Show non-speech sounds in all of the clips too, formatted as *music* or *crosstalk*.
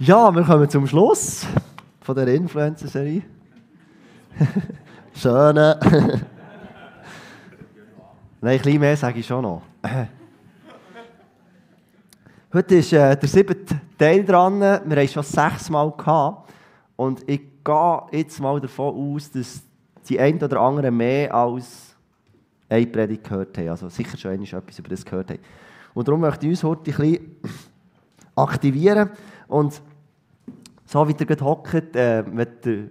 Ja, wir kommen zum Schluss von der Influencer-Serie. *laughs* Schöne. *laughs* Nein, ein bisschen mehr sage ich schon noch. *clears throat* Heute ist äh, der siebte Teil dran. Wir haben es schon sechsmal gehabt. Und ich gehe jetzt mal davon aus, dass die einen oder anderen mehr als eine Predigt gehört haben. Also sicher schon einmal etwas über das gehört haben. Und darum möchte ich uns heute ein bisschen *clears throat* aktivieren. Und so wie ihr gerade hockt, äh, wenn ihr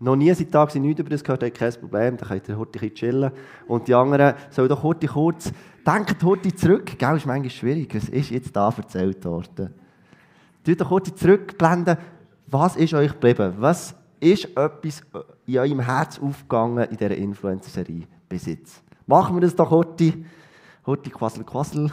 noch nie seit Tag nichts über das gehört habt, kein Problem, dann könnt ihr heute ein chillen. Und die anderen sollen doch heute kurz, denkt heute zurück, gell, ist manchmal schwierig, was ist jetzt da erzählt worden? Tut doch heute zurückblenden, was ist euch geblieben? Was ist etwas in eurem Herz aufgegangen in dieser Influencer-Serie bis jetzt? Machen wir das doch heute. Heute quassel, quassel.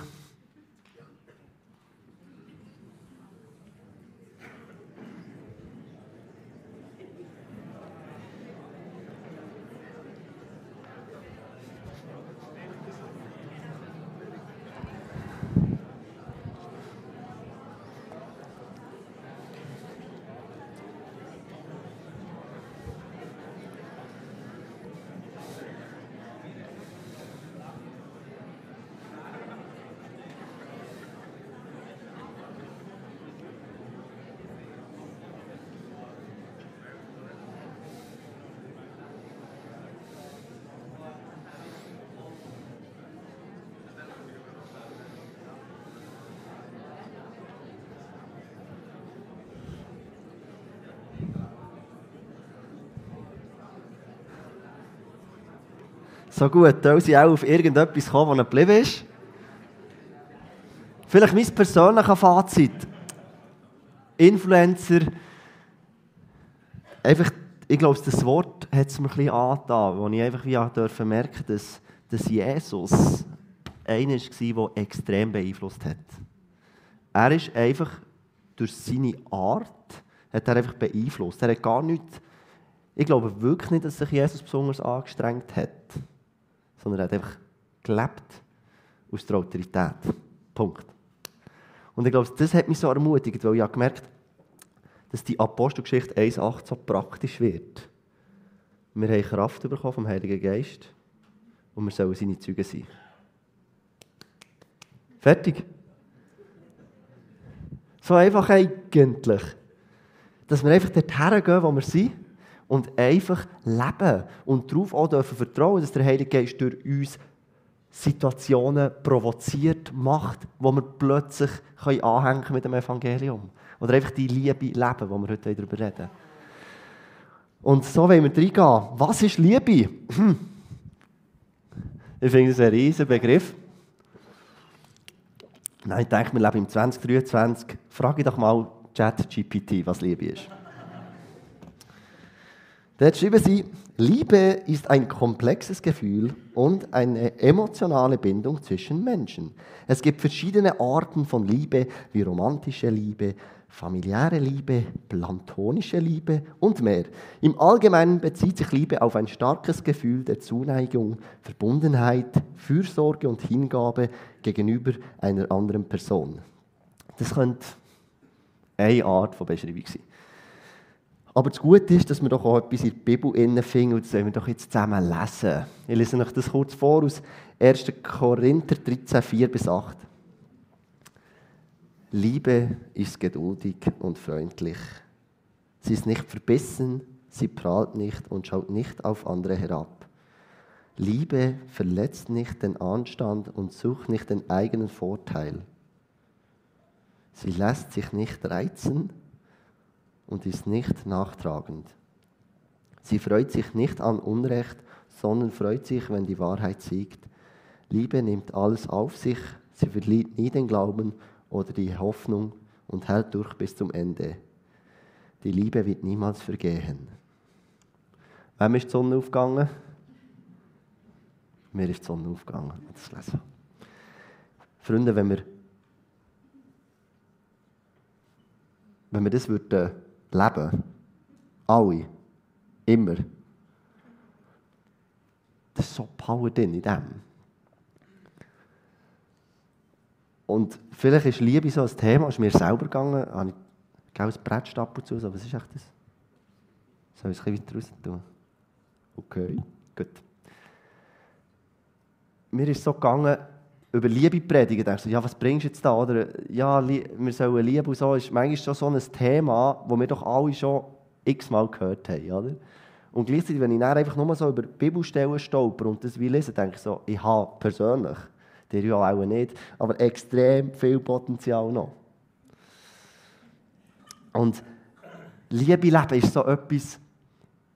So gut, da sie auch auf irgendetwas kommen, was geblieben ist. Vielleicht mein persönliches Fazit. Influencer, einfach, ich glaube, das Wort hat es mir ein bisschen angetan, wo ich einfach wie durfte merken, dass, dass Jesus einer war, der extrem beeinflusst hat. Er ist einfach durch seine Art hat er einfach beeinflusst. Er hat gar nicht, ich glaube wirklich nicht, dass sich Jesus besonders angestrengt hat sondern er hat einfach gelebt aus der Autorität. Punkt. Und ich glaube, das hat mich so ermutigt, weil ich habe gemerkt dass die Apostelgeschichte 1,8 so praktisch wird. Wir haben Kraft bekommen vom Heiligen Geist und wir sollen seine Zeugen sein. Fertig. So einfach eigentlich. Dass wir einfach dorthin gehen, wo wir sind und einfach leben und darauf auch dürfen vertrauen, dass der Heilige Geist durch uns Situationen provoziert macht, wo wir plötzlich können anhängen mit dem Evangelium. Oder einfach die Liebe leben, wo wir heute darüber reden. Und so wollen wir reingehen. Was ist Liebe? Hm. Ich finde das ein riesiger Begriff. Nein, ich denke, wir leben im 2023. Frage doch mal ChatGPT, was Liebe ist. Dort schrieben sie, Liebe ist ein komplexes Gefühl und eine emotionale Bindung zwischen Menschen. Es gibt verschiedene Arten von Liebe, wie romantische Liebe, familiäre Liebe, plantonische Liebe und mehr. Im Allgemeinen bezieht sich Liebe auf ein starkes Gefühl der Zuneigung, Verbundenheit, Fürsorge und Hingabe gegenüber einer anderen Person. Das könnte eine Art von Beschreibung sein. Aber das Gute ist, dass wir doch auch etwas in der Bibel finden und das wollen wir doch jetzt zusammen lesen. Ich lese euch das kurz vor aus 1. Korinther 13, 4 bis 8. Liebe ist geduldig und freundlich. Sie ist nicht verbissen, sie prahlt nicht und schaut nicht auf andere herab. Liebe verletzt nicht den Anstand und sucht nicht den eigenen Vorteil. Sie lässt sich nicht reizen und ist nicht nachtragend. Sie freut sich nicht an Unrecht, sondern freut sich, wenn die Wahrheit siegt. Liebe nimmt alles auf sich, sie verliert nie den Glauben oder die Hoffnung und hält durch bis zum Ende. Die Liebe wird niemals vergehen. Wem ist die Sonne aufgegangen? Mir ist die Sonne aufgegangen. Das lesen. Freunde, wenn wir, wenn wir das würden leben. Alle. Immer. Das ist so Power drin in dem. Und vielleicht ist Liebe so ein Thema, ist mir selber gegangen, habe ich Gell, ein Brett ab und zu, so. was ist echt das? Soll ich es ein bisschen weiter raus tun? Okay, gut. Mir ist so gegangen, über Liebe predigen, denkst du, ja, was bringst du jetzt da? Oder, ja, wir sollen lieben und so, ist manchmal schon so ein Thema, das wir doch alle schon x-mal gehört haben, oder? Und gleichzeitig, wenn ich dann einfach nur so über Bibelstellen stolper und das will lesen, denke ich so, ich habe persönlich, der ja auch nicht, aber extrem viel Potenzial noch. Und Liebe leben ist so etwas,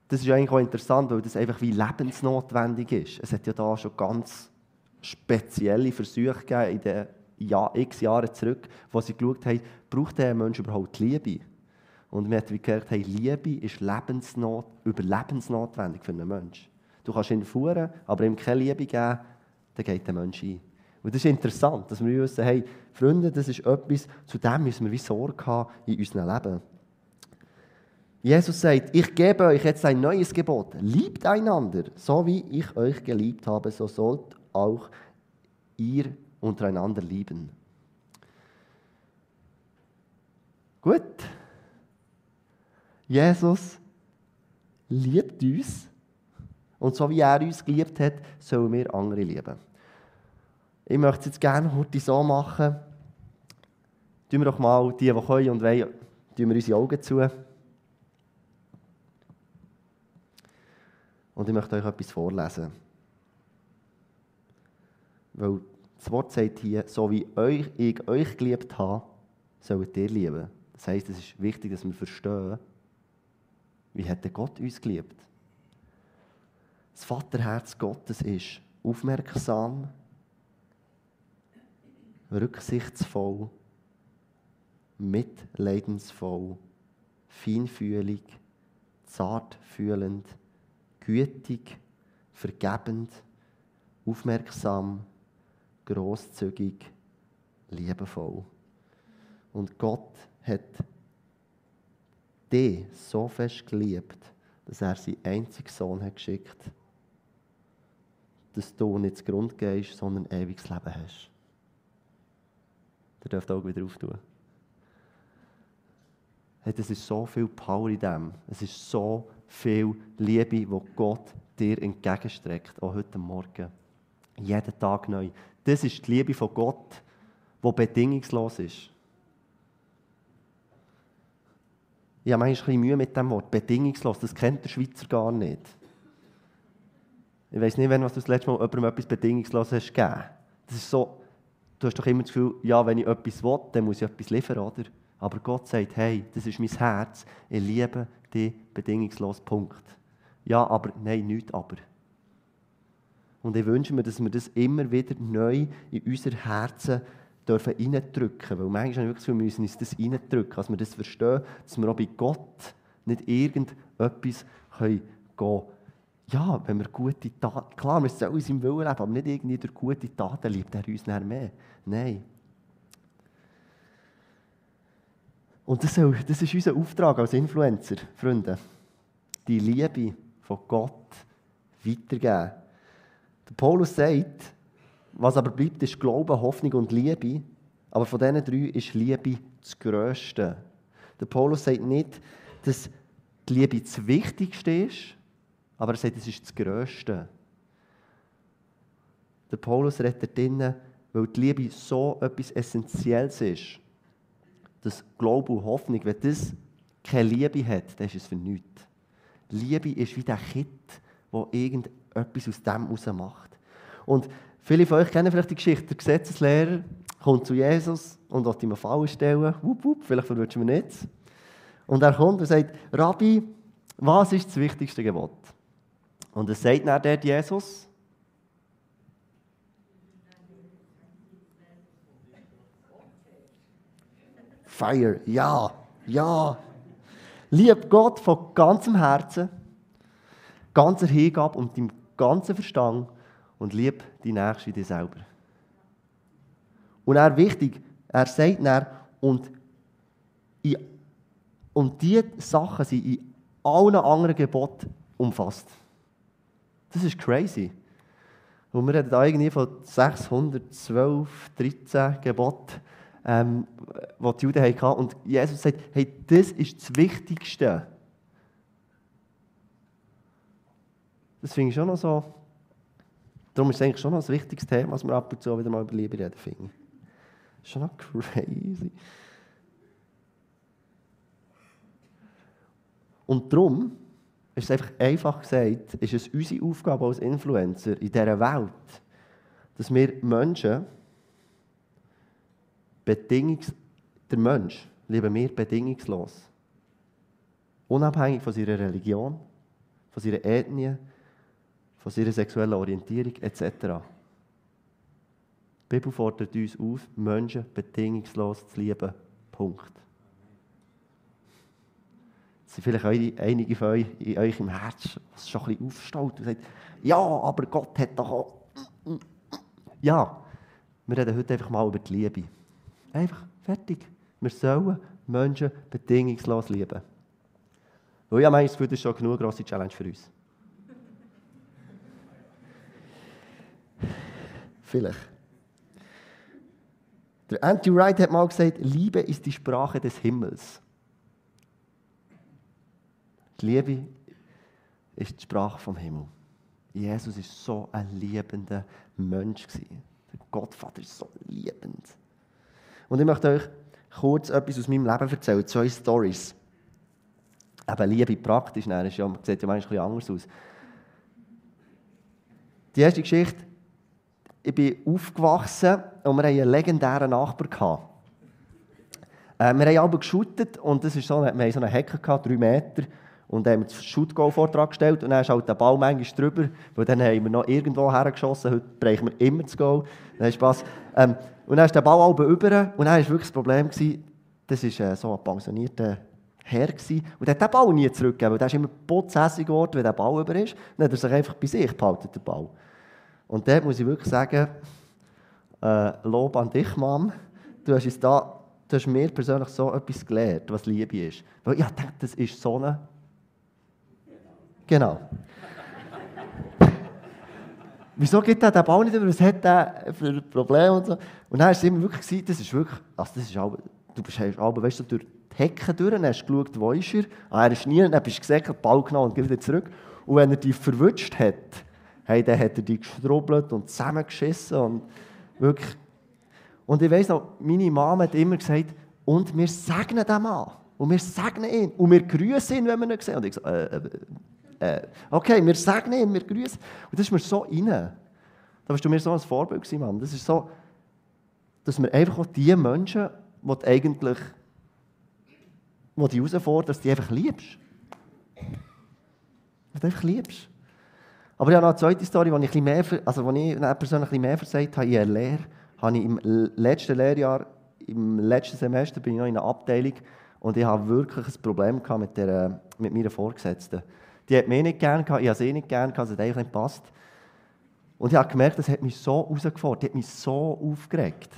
das ist ja eigentlich auch interessant, weil das einfach wie lebensnotwendig ist. Es hat ja da schon ganz spezielle Versuche gegeben in den ja, x Jahren zurück, wo sie geschaut haben, braucht der Mensch überhaupt Liebe? Und wir haben gehört, hey, Liebe ist lebensnot, überlebensnotwendig für einen Menschen. Du kannst ihn fuhren, aber ihm keine Liebe geben, dann geht der Mensch ein. Und das ist interessant, dass wir wissen, hey, Freunde, das ist etwas, zu dem müssen wir wie Sorge haben in unserem Leben. Jesus sagt, ich gebe euch jetzt ein neues Gebot. Liebt einander, so wie ich euch geliebt habe, so sollt auch ihr untereinander lieben. Gut. Jesus liebt uns. Und so wie er uns geliebt hat, sollen wir andere lieben. Ich möchte es jetzt gerne heute so machen. Tun wir doch mal, die, die können und wollen, tun wir unsere Augen zu. Und ich möchte euch etwas vorlesen. Weil das Wort sagt hier, so wie ich euch geliebt habe, sollt ihr lieben. Das heisst, es ist wichtig, dass wir verstehen, wie hat Gott uns geliebt. Das Vaterherz Gottes ist aufmerksam, rücksichtsvoll, mitleidensvoll, feinfühlig, zartfühlend, gütig, vergebend, aufmerksam, großzügig, liebevoll. Und Gott hat dich so fest geliebt, dass er seinen einzigen Sohn hat geschickt dass du nicht zu Grund gehst, sondern ein ewiges Leben hast. Der dürft auch wieder auftun. Hey, es ist so viel Power in dem. Es ist so viel Liebe, die Gott dir entgegenstreckt, auch heute Morgen. Jeden Tag neu. Das ist die Liebe von Gott, die bedingungslos ist. Ich habe manchmal ein Mühe mit dem Wort. Bedingungslos, das kennt der Schweizer gar nicht. Ich weiß nicht, wenn du das letzte Mal jemandem etwas bedingungslos hast gegeben. Das ist so, du hast doch immer das Gefühl, ja, wenn ich etwas will, dann muss ich etwas liefern, oder? Aber Gott sagt, hey, das ist mein Herz, ich liebe dich bedingungslos, Punkt. Ja, aber, nein, nicht aber. Und ich wünsche mir, dass wir das immer wieder neu in unser Herzen dürfen reindrücken. Weil manchmal habe ich wir müssen uns das reindrücken, dass wir das verstehen, dass wir auch bei Gott nicht irgendetwas können gehen ja, wenn wir gute Taten, klar, wir sollen uns im Willen leben, aber nicht irgendwie durch gute Taten liebt er uns nicht mehr. Nein. Und das, soll, das ist unser Auftrag als Influencer, Freunde. Die Liebe von Gott weitergeben. Der Paulus sagt, was aber bleibt, ist Glaube, Hoffnung und Liebe. Aber von diesen drei ist Liebe das Größte. Der Paulus sagt nicht, dass die Liebe das Wichtigste ist, aber er sagt, es ist das Größte. Der Paulus redet drinnen, weil die Liebe so etwas Essentielles ist, dass Glaube und Hoffnung, wenn das keine Liebe hat, dann ist es für nichts. Liebe ist wie der Kit, der irgendetwas aus dem heraus macht. Und viele von euch kennen vielleicht die Geschichte. Der Gesetzeslehrer kommt zu Jesus und will ihm eine Falle stellen. Wupp, wupp, vielleicht verwünschen wir nicht. Und er kommt und sagt, Rabbi, was ist das wichtigste Gebot? Und es sagt dann dort Jesus, Fire, ja, ja. Lieb Gott von ganzem Herzen, ganzer Hingabe und deinem ganzen Verstand und lieb die Nächste wie dich selber. Und er wichtig, er sagt dann, und, in, und diese Sachen sind in allen anderen Geboten umfasst. Das ist crazy. Und wir reden da irgendwie von 612, 13 Geboten. ähm, die die Juden hatten. Und Jesus sagt, hey, das ist das Wichtigste. Das finde ich schon noch so. Darum ist es eigentlich schon noch ein wichtiges Thema, was wir ab und zu wieder mal über Liebe reden, finde ist schon noch crazy. Und darum ist es einfach einfach gesagt, ist es unsere Aufgabe als Influencer in dieser Welt, dass wir Menschen bedingungs der Mensch lieben wir bedingungslos. Unabhängig von seiner Religion, von seiner Ethnie, von seiner sexuellen Orientierung etc. Die Bibel fordert uns auf, Menschen bedingungslos zu lieben. Punkt. Es sind vielleicht einige von euch in euch im Herz, was schon ein bisschen aufstaut und sagt, ja, aber Gott hat doch auch... Ja, wir reden heute einfach mal über die Liebe. Einfach fertig. Wir sollen Menschen bedingungslos lieben. Weil ich habe das Gefühl, das ist schon genug grosse Challenge für uns. Vielleicht. Der Andy Wright hat mal gesagt, Liebe ist die Sprache des Himmels. Die Liebe ist die Sprache vom Himmel. Jesus war so ein liebender Mensch. Der Gottvater ist so liebend. Und ich möchte euch kurz etwas aus meinem Leben erzählen, zwei Stories. Eben Liebe praktisch, nein, ist ja, sieht ja manchmal ein bisschen anders aus. Die erste Geschichte, ich bin aufgewachsen und wir hatten einen legendären Nachbar. Äh, wir haben aber geschootet und das ist so, wir hatten so eine Hecke, gehabt, drei Meter. Und haben den Shoot-Goal-Vortrag gestellt und dann ist halt der Ball manchmal drüber, weil dann haben wir noch irgendwo hergeschossen, heute brechen wir immer das Goal. Dann Spaß. Ähm, und dann ist der Ball halb über und dann war wirklich das Problem, gewesen, das war äh, so ein pensionierter Herr gewesen, und der hat den Ball nie zurückgegeben, weil der ist immer putzhässig geworden, wenn der Ball über ist. Dann hat er sich einfach bei sich behalten, den Ball. Und dort muss ich wirklich sagen, äh, Lob an dich, Mann. Du hast, da, du hast mir persönlich so etwas gelernt, was Liebe ist. Weil ich dachte, das ist so eine Genau. *laughs* Wieso geht der den Ball nicht über? Was hat der für ein Problem und so? Und dann war es immer wirklich, gewesen, das ist wirklich, also das ist auch, du bist aber, weißt du, durch die Hecke durch, dann hast du geschaut, wo ist er? Ah, er ist nie, dann bist du gesagt, den Ball genommen und geht wieder zurück. Und wenn er dich verwünscht hat, hey, dann hat er dich gestrubbelt und zusammengeschissen und wirklich. Und ich weiss noch, meine Mama hat immer gesagt, und wir segnen den Mann. Und wir segnen ihn. Und wir grüßen ihn, wenn wir ihn sehen. Und ich so, äh, äh äh, okay, wir sagen ihn, wir grüßen. Und das ist mir so rein. Da warst du mir so ein Vorbild gewesen, Mann. Das ist so, dass wir einfach auch die Menschen, die eigentlich die herausfordern, dass die einfach liebst. Dass du einfach liebst. Aber ich habe noch eine zweite Story, die ich, ein mehr, also die ich persönlich ein mehr versagt habe. In einer Lehre habe ich im letzten Lehrjahr, im letzten Semester, bin ich noch in einer Abteilung und ich habe wirklich ein Problem gehabt mit, der, mit meiner Vorgesetzten. Die hat mich nicht gern gehabt, ich habe sie nicht gern gehabt, es hat einfach nicht gepasst. Und ich habe gemerkt, das hat mich so herausgefordert, die hat mich so aufgeregt.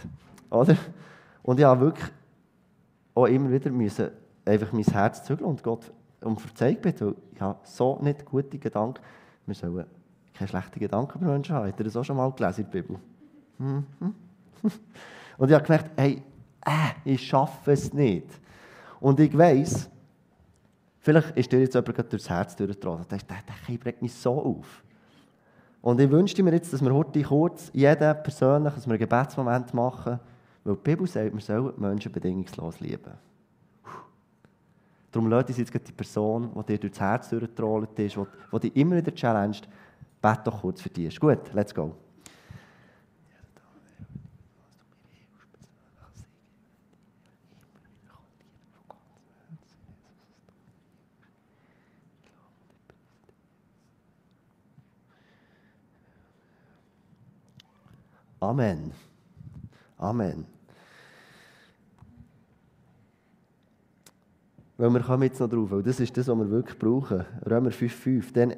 Oder? Und ich habe wirklich auch immer wieder müssen, einfach mein Herz zügeln und Gott um Verzeihung bitten, weil ich habe so nicht gute Gedanken. Wir sollen keine schlechten Gedanken über Menschen haben. Habt ihr das auch schon mal gelesen in der Bibel? Mhm. *laughs* Und ich habe gemerkt, hey, äh, ich schaffe es nicht. Und ich weiß, Vielleicht ist dir jetzt jemand durchs Herz durchgetragen. Der, der, der bringt mich so auf. Und ich wünschte mir jetzt, dass wir heute kurz, jeder persönlich, dass wir einen Gebetsmoment machen, weil die Bibel sagt, wir sollen Menschen bedingungslos lieben. Darum lädt uns jetzt die Person, die dir durchs Herz durchgetrollt ist, die, dich immer wieder challenged, bete doch kurz für dich. Gut, let's go. Amen. Amen. Weil wir kommen jetzt noch drauf, weil das ist das, was wir wirklich brauchen. Römer 5,5. Denn,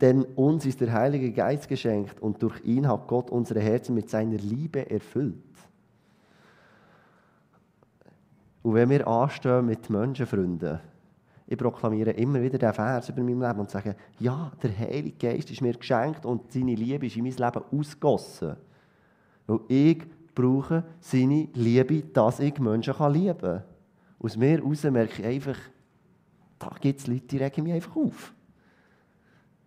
denn uns ist der Heilige Geist geschenkt und durch ihn hat Gott unsere Herzen mit seiner Liebe erfüllt. Und wenn wir anstehen mit Menschenfreunden, ich proklamiere immer wieder den Vers über mein Leben und sage, ja, der Heilige Geist ist mir geschenkt und seine Liebe ist in mein Leben ausgossen. Weil ich brauche seine Liebe, dass ich Menschen lieben kann. Aus mir heraus merke ich einfach, da gibt es Leute, die regen mich einfach auf.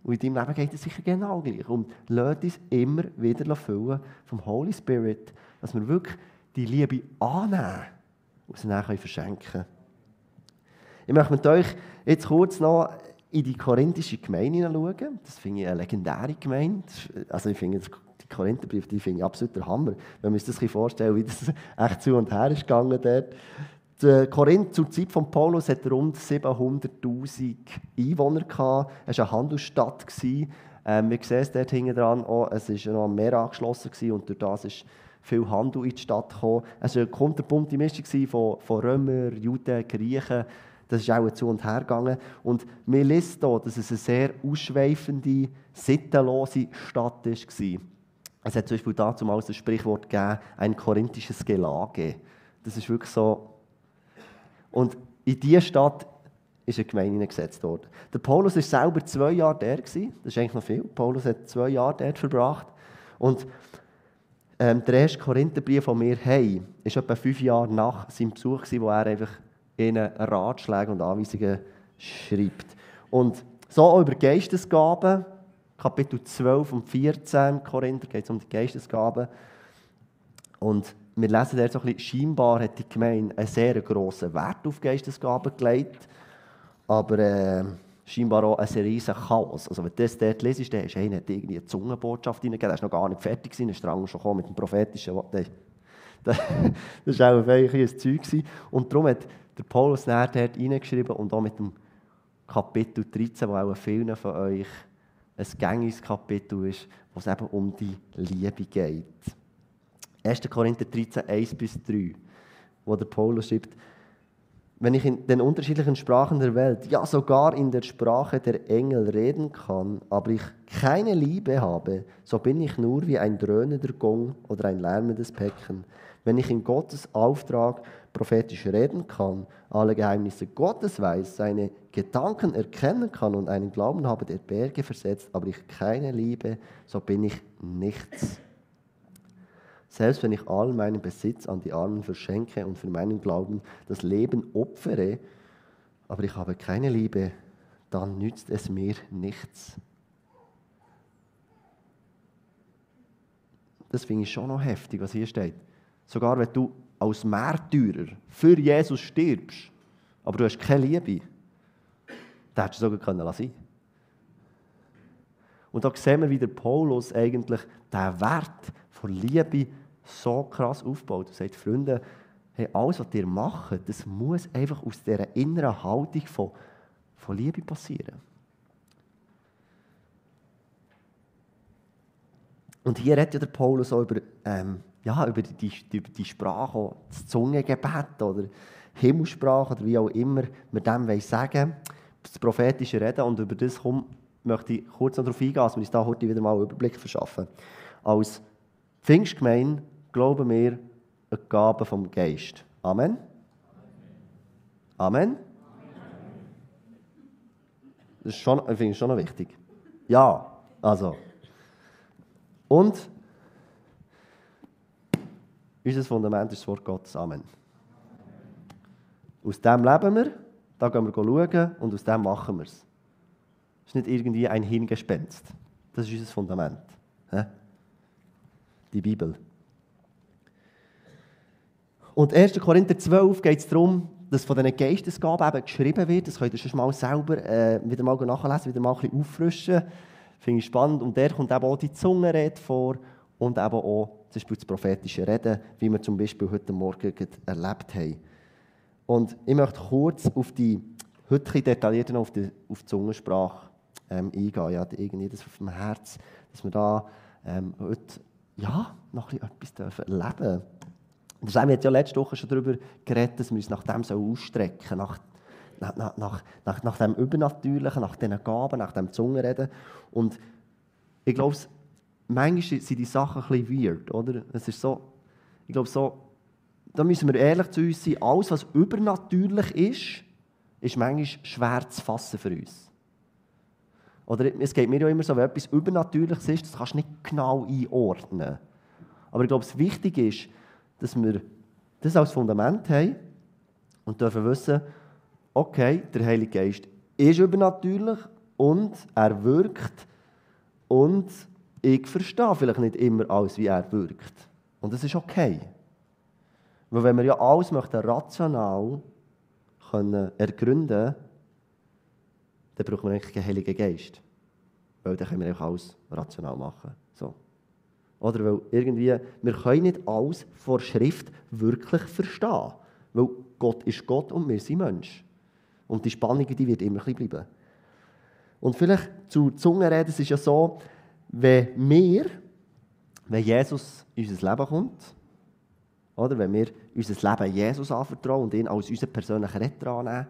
Und in deinem Leben geht es sicher genau gleich. Und lass uns immer wieder füllen vom Holy Spirit, dass wir wirklich die Liebe annehmen und sie dann verschenken können. Ich möchte mit euch jetzt kurz noch in die korinthische Gemeinde hineinschauen. Das finde ich eine legendäre Gemeinde. Also ich finde die ich absolut der Hammer. Wenn wir uns das vorstellen, wie das *laughs* echt zu und her ist gegangen dort. Der Korinth zur Zeit von Paulus hat rund 700'000 Einwohner. Es war eine Handelsstadt. Ähm, wir sehen es dort hinten dran auch, es war noch am Meer angeschlossen und durch das ist viel Handel in die Stadt gekommen. Es war eine kunterbunte Mischung von, von Römern, Juden, Griechen. Das ist auch zu und her gegangen. Und wir lesen hier, dass es eine sehr ausschweifende, sittenlose Stadt war. Es hat zum Beispiel dazu mal ein Sprichwort gegeben, ein korinthisches Gelage. Das ist wirklich so und in diese Stadt ist eine Gemeinde gesetzt worden. Der Paulus war selber zwei Jahre dort. Das ist eigentlich noch viel. Paulus hat zwei Jahre dort verbracht. Und ähm, der erste Korintherbrief, den wir haben, ist etwa fünf Jahre nach seinem Besuch, wo er einfach ihnen Ratschläge und Anweisungen schreibt. Und so auch über Geistesgaben, Kapitel 12 und 14 Korinther geht es um die Geistesgaben. Und wir lesen dort so ein bisschen, scheinbar hat die Gemeinde einen sehr grossen Wert auf Geistesgaben gelegt, aber äh, scheinbar auch ein riesen Chaos. Also wenn du das dort liest, dann ist einer hat irgendwie eine Zungenbotschaft hineingegeben, der war noch gar nicht fertig, gewesen, ist schon gekommen mit dem prophetischen Wort. *laughs* Das war auch ein, ein Zeug. Und darum hat der Paulus dort hineingeschrieben und auch mit dem Kapitel 13, wo auch vielen von euch ein gängiges Kapitel ist, wo es eben um die Liebe geht. 1. Korinther 13, 1 bis 3, wo der Paulus schreibt, wenn ich in den unterschiedlichen Sprachen der Welt, ja sogar in der Sprache der Engel reden kann, aber ich keine Liebe habe, so bin ich nur wie ein dröhnender Gong oder ein lärmendes Päckchen. Wenn ich in Gottes Auftrag prophetisch reden kann, alle Geheimnisse Gottes weiß, seine Gedanken erkennen kann und einen Glauben habe, der Berge versetzt, aber ich keine Liebe, so bin ich nichts. Selbst wenn ich all meinen Besitz an die Armen verschenke und für meinen Glauben das Leben opfere, aber ich habe keine Liebe, dann nützt es mir nichts. Das finde ich schon noch heftig, was hier steht. Sogar wenn du als Märtyrer für Jesus stirbst, aber du hast keine Liebe, dann hättest du sogar können lassen. Und da sehen wir, wie der Paulus eigentlich den Wert von Liebe so krass aufbaut und sagt, Freunde, hey, alles, was ihr macht, das muss einfach aus dieser inneren Haltung von, von Liebe passieren. Und hier redet ja der Paulus auch über, ähm, ja, über die, die, die Sprache, das Zungengebet oder Himmelssprache oder wie auch immer wir dem sagen das prophetische Reden. Und über das komm, möchte ich kurz noch darauf eingehen, dass wir uns da heute wieder mal einen Überblick verschaffen. Als Pfingstgemeinde glauben wir die Gabe vom Geist. Amen. Amen. Das ist schon, ich finde schon noch wichtig. Ja, also. Und unser Fundament ist das Wort Gottes. Amen. Aus dem leben wir, da gehen wir schauen und aus dem machen wir es. Das ist nicht irgendwie ein Hirngespenst. Das ist unser Fundament. Die Bibel. Und 1. Korinther 12 geht es darum, dass von diesen Geistesgaben eben geschrieben wird. Das könnt ihr schon mal selber äh, wieder mal nachlesen, wieder mal ein bisschen auffrischen. Finde ich spannend. Und der kommt eben auch die Zungenrede vor und eben auch zum Beispiel das prophetische Reden, wie wir zum Beispiel heute Morgen erlebt haben. Und ich möchte kurz auf die, heute detaillierter auf die, auf die Zungensprache ähm, eingehen. Ja, irgendwie das auf dem Herz, dass wir da ähm, heute ja, noch etwas erleben dürfen. Sammy hat ja letzte Woche schon darüber geredet, dass wir uns nach dem so ausstrecken, nach, nach, nach, nach, nach dem Übernatürlichen, nach diesen Gaben, nach dem Zungenreden. Und ich glaube, manchmal sind die Sachen ein bisschen weird, oder? Es ist so, ich glaube so, da müssen wir ehrlich zu uns sein, alles, was übernatürlich ist, ist manchmal schwer zu fassen für uns. Oder es geht mir ja immer so, wenn etwas Übernatürliches ist, das kannst du nicht genau einordnen. Aber ich glaube, das Wichtige ist, dass wir das als Fundament haben und dürfen wissen, okay, der Heilige Geist ist übernatürlich und er wirkt und ich verstehe vielleicht nicht immer alles, wie er wirkt. Und das ist okay. Weil wenn wir ja alles möchten rational können ergründen dann brauchen wir eigentlich keinen Heiligen Geist. Weil dann können wir eigentlich alles rational machen. So. Oder weil irgendwie, wir können nicht alles vor Schrift wirklich verstehen. Weil Gott ist Gott und wir sind Mensch. Und die Spannung, die wird immer ein bleiben. Und vielleicht zu Zungenreden, es ist ja so, wenn wir, wenn Jesus in unser Leben kommt, oder wenn wir unser Leben Jesus anvertrauen und ihn als unseren persönlichen Retter annehmen,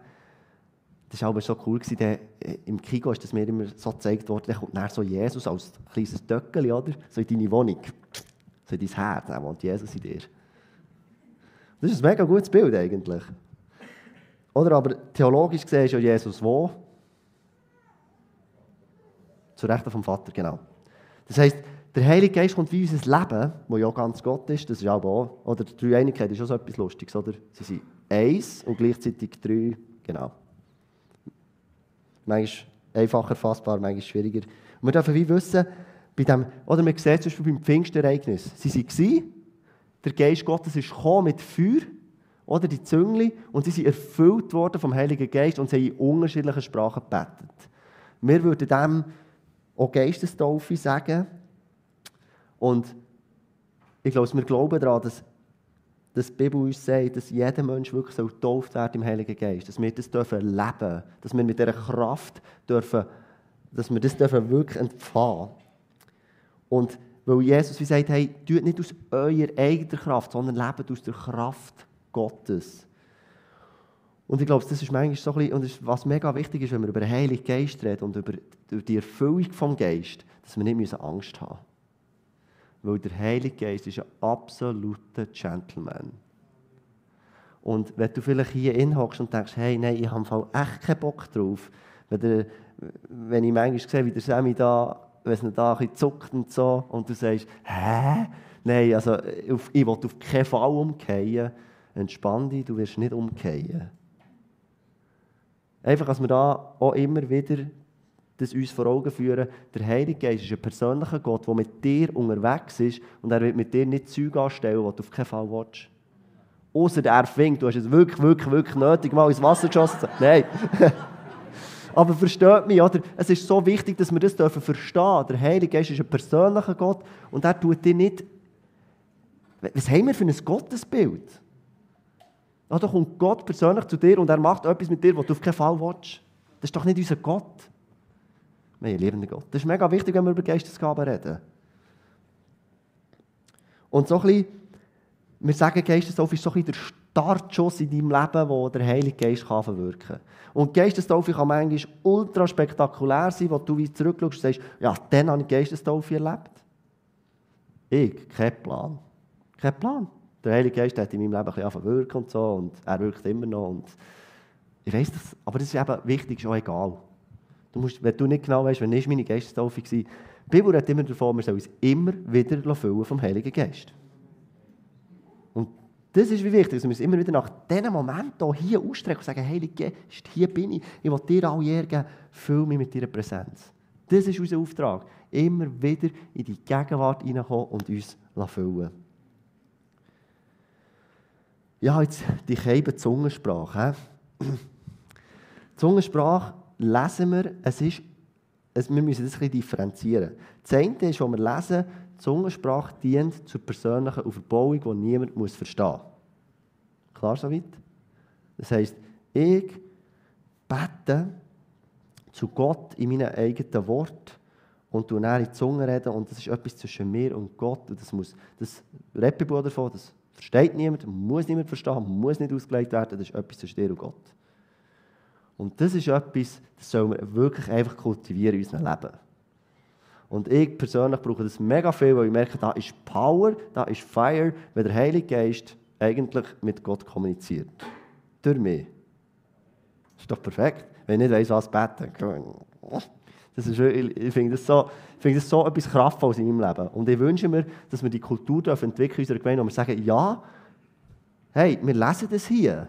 das war aber so cool, gewesen, der, äh, im Kigo ist das mir immer so gezeigt worden, dann kommt dann so Jesus als kleines Töckeli, oder? So in deine Wohnung, so in dein Herz, dann wohnt Jesus in dir. Das ist ein mega gutes Bild eigentlich. Oder aber theologisch gesehen ist ja Jesus wo? Zu Rechten vom Vater, genau. Das heisst, der Heilige Geist kommt wie unser Leben, wo ja ganz Gott ist, das ist auch, auch oder die Dreieinigkeit ist auch so etwas Lustiges, oder? Sie sind eins und gleichzeitig drei, genau. Manchmal einfacher fassbar, manchmal schwieriger. Und wir dürfen wie wissen, bei dem, oder man sieht zum Beispiel beim Pfingstereignis, sie waren, der Geist Gottes ist gekommen mit Feuer, oder die Züngli, und sie sind erfüllt worden vom Heiligen Geist und sie haben in unterschiedlichen Sprachen gebetet. Wir würden dem auch Geistestaufe sagen. Und ich glaube, wir glauben daran, dass, dass die Bibel uns sagt, dass jeder Mensch wirklich getauft wird im Heiligen Geist. Dass wir das dürfen leben Dass wir mit dieser Kraft dürfen, dass wir das dürfen wirklich entfahren Und weil Jesus wie sagt, hey, tut nicht aus eurer eigenen Kraft, sondern lebt aus der Kraft Gottes. Und ich glaube, das ist manchmal so ein bisschen, und was mega wichtig ist, wenn wir über den Heiligen Geist reden und über die Erfüllung vom Geist, dass wir nicht Angst haben müssen. Weil der Heilige Geist ist ein absoluter Gentleman. Und wenn du vielleicht hier inhockst und denkst, hey, nein, ich habe echt keinen Bock drauf, wenn, der, wenn ich manchmal sehe, wie der Sammy da, wenn es da ein bisschen zuckt und so, und du sagst, hä? Nein, also ich will auf keinen Fall umkehren, entspann dich, du wirst nicht umkehren. Einfach, dass wir da auch immer wieder das uns vor Augen führen, der Heilige Geist ist ein persönlicher Gott, der mit dir unterwegs ist und er wird mit dir nicht Züge anstellen, die du auf keinen Fall willst. Außer er findet, du hast es wirklich, wirklich, wirklich nötig, mal ins Wasser geschossen. Nein. *laughs* Aber versteht mich, oder? Es ist so wichtig, dass wir das dürfen verstehen. Der Heilige Geist ist ein persönlicher Gott und er tut dir nicht. Was haben wir für ein Gottesbild? Ja, da kommt Gott persönlich zu dir und er macht etwas mit dir, was du auf keinen Fall willst. Das ist doch nicht unser Gott. Wir haben liebenden Gott. Das ist mega wichtig, wenn wir über Geistesgaben reden. Und so ein bisschen, wir sagen, Geistestaufe ist so ein bisschen der Startschuss in deinem Leben, wo der Heilige Geist kann verwirken kann. Und Geistestaufe kann manchmal ultra spektakulär sein, wo du wie zurückschaust und sagst, ja, dann habe ich Geistestaufe erlebt. Ich, kein Plan. Kein Plan. Der Heilige Geist hat in meinem Leben ein bisschen wirken und so und er wirkt immer noch. Und ich weiß das, aber das ist eben wichtig, ist auch egal. Du musst, wenn du nicht genau weißt, wann ist meine Geistestaufe war, die Bibel redet immer davon, wir sollen uns immer wieder füllen vom Heiligen Geist. Und das ist wie wichtig, dass wir uns immer wieder nach diesen Momenten hier ausstrecken und sagen, Heilige Geist, hier bin ich, ich will dir alle Ehre füll mich mit deiner Präsenz. Das ist unser Auftrag, immer wieder in die Gegenwart hineinkommen und uns füllen ja, jetzt die Zungensprache. *clears throat* Zungensprache lesen wir, es ist, es, wir müssen das ein differenzieren. Das eine ist, was wir lesen, Zungensprache dient zur persönlichen Überbauung, die niemand muss verstehen muss. Klar soweit? Das heisst, ich bete zu Gott in meinen eigenen Worten und du in die Zunge reden und das ist etwas zwischen mir und Gott und das muss, das redet davon, das Versteht niemand, muss niemand verstehen, muss nicht ausgelegt werden, das ist etwas zwischen dir und Gott. Und das ist etwas, das sollen wir wirklich einfach kultivieren in unserem Leben. Und ich persönlich brauche das mega viel, weil ich merke, da ist Power, da ist Fire, wenn der Heilige Geist eigentlich mit Gott kommuniziert. Durch mich. Das ist doch perfekt. Wenn ich nicht weiss, was beten. Das ist, ich finde das, so, find das so etwas Kraftvolles in meinem Leben. Und ich wünsche mir, dass wir die Kultur entwickeln in unserer Gemeinde, wo wir sagen, ja, hey, wir lesen das hier.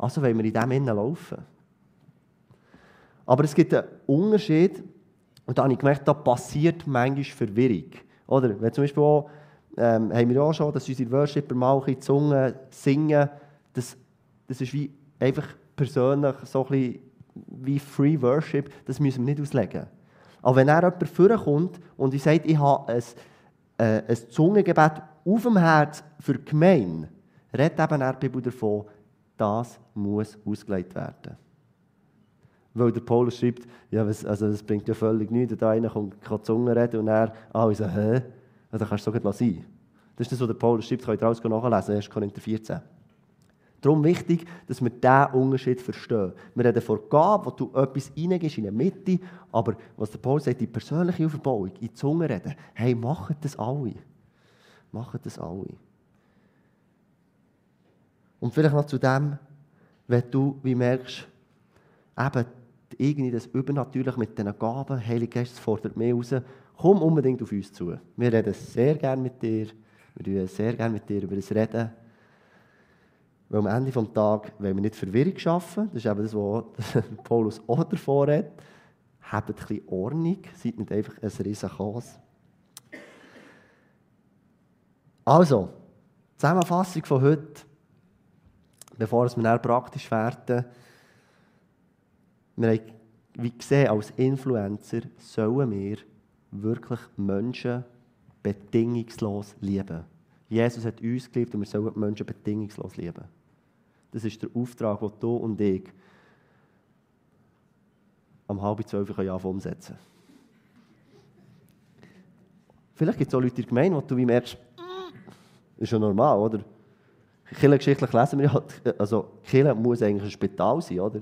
Also wollen wir in dem Innen laufen. Aber es gibt einen Unterschied, und da habe ich gemerkt, da passiert manchmal Verwirrung. Oder, wenn zum Beispiel auch, ähm, haben wir auch schon, dass unsere Worshipper mal in die Zunge singen, das, das ist wie einfach persönlich so ein bisschen wie Free Worship, das müssen wir nicht auslegen. Aber wenn er jemand vorkommt und ich sagt, ich habe ein, äh, ein Zungengebet auf dem Herz für die Gemeinde, redet eben er Bibel davon, das muss ausgelegt werden. Weil der Paulus schreibt, ja, also das bringt ja völlig nichts, da einer kommt, kann Zunge reden und er, ah, ich so, hä? Ja, dann kannst du es doch sein. Das ist das, was der Paulus schreibt, könnt ihr alles nachlesen, 1. Korinther 14. Darum wichtig, dass wir diesen Unterschied verstehen. Wir reden von Gabe, wo du etwas reingehst in die Mitte, aber was der Paul sagt, die persönliche Aufbauung, in die Zunge reden, hey, machen das alle. Machen das alle. Und vielleicht noch zu dem, wenn du wie merkst, eben irgendwie das Übernatürliche mit diesen Gaben, Heilige Geist, fordert mehr raus, komm unbedingt auf uns zu. Wir reden sehr gerne mit dir, wir reden sehr gerne mit dir über das Reden. Weil am Ende des Tages wollen wir nicht Verwirrung schaffen, das ist eben das, was *laughs* Paulus auch davor hat. Habt ein bisschen Ordnung, seid nicht einfach ein riesen Chaos. Also, Zusammenfassung von heute, bevor wir dann praktisch werden. Wir haben, wie gesehen, als Influencer sollen wir wirklich Menschen bedingungslos lieben. Jesus hat uns geliebt und wir sollen Menschen bedingungslos lieben. Das ist der Auftrag, den du und ich am halb zwölf Jahr umsetzen Vielleicht gibt es auch Leute in der Gemeinde, wo du wie merkst, das ist ja normal, oder? Kirchengeschichtlich lesen wir ja, also Kirche muss eigentlich ein Spital sein, oder?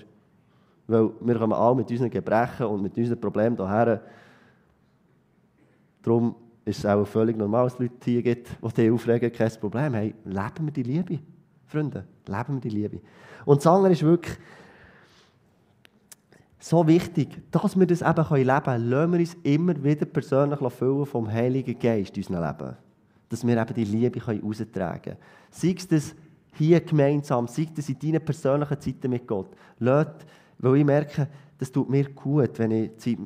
Weil wir kommen alle mit unseren Gebrechen und mit unseren Problemen hierher. Darum ist es auch völlig normal, dass es Leute hier gibt, die dich aufregen, kein Problem. Hey, leben wir die Liebe, Freunde, leben wir die Liebe. Und das andere ist wirklich so wichtig, dass wir das eben leben können. Lassen wir uns immer wieder persönlich füllen vom Heiligen Geist in unserem Leben. Dass wir eben die Liebe heraustragen können. Sei es das hier gemeinsam, sei es in deinen persönlichen Zeiten mit Gott. Lass, weil ich merke, das tut mir gut, wenn ich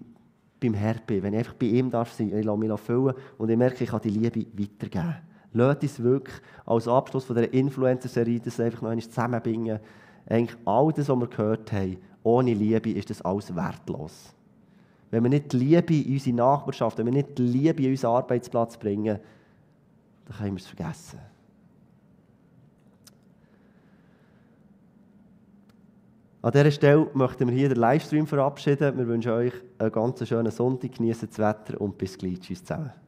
beim Herrn bin, wenn ich einfach bei ihm darf sein, ich lasse mich füllen und ich merke, ich kann die Liebe weitergeben. Lasst uns wirklich als Abschluss von dieser Influencer-Serie das einfach noch einmal zusammenbringen. Eigentlich all das, was wir gehört haben, ohne Liebe ist das alles wertlos. Wenn wir nicht die Liebe in unsere Nachbarschaft, wenn wir nicht die Liebe in unseren Arbeitsplatz bringen, dann können wir es vergessen. An dieser Stelle möchten wir hier den Livestream verabschieden. Wir wünschen euch einen ganz schönen Sonntag, genießen das Wetter und bis gleich. Tschüss zusammen.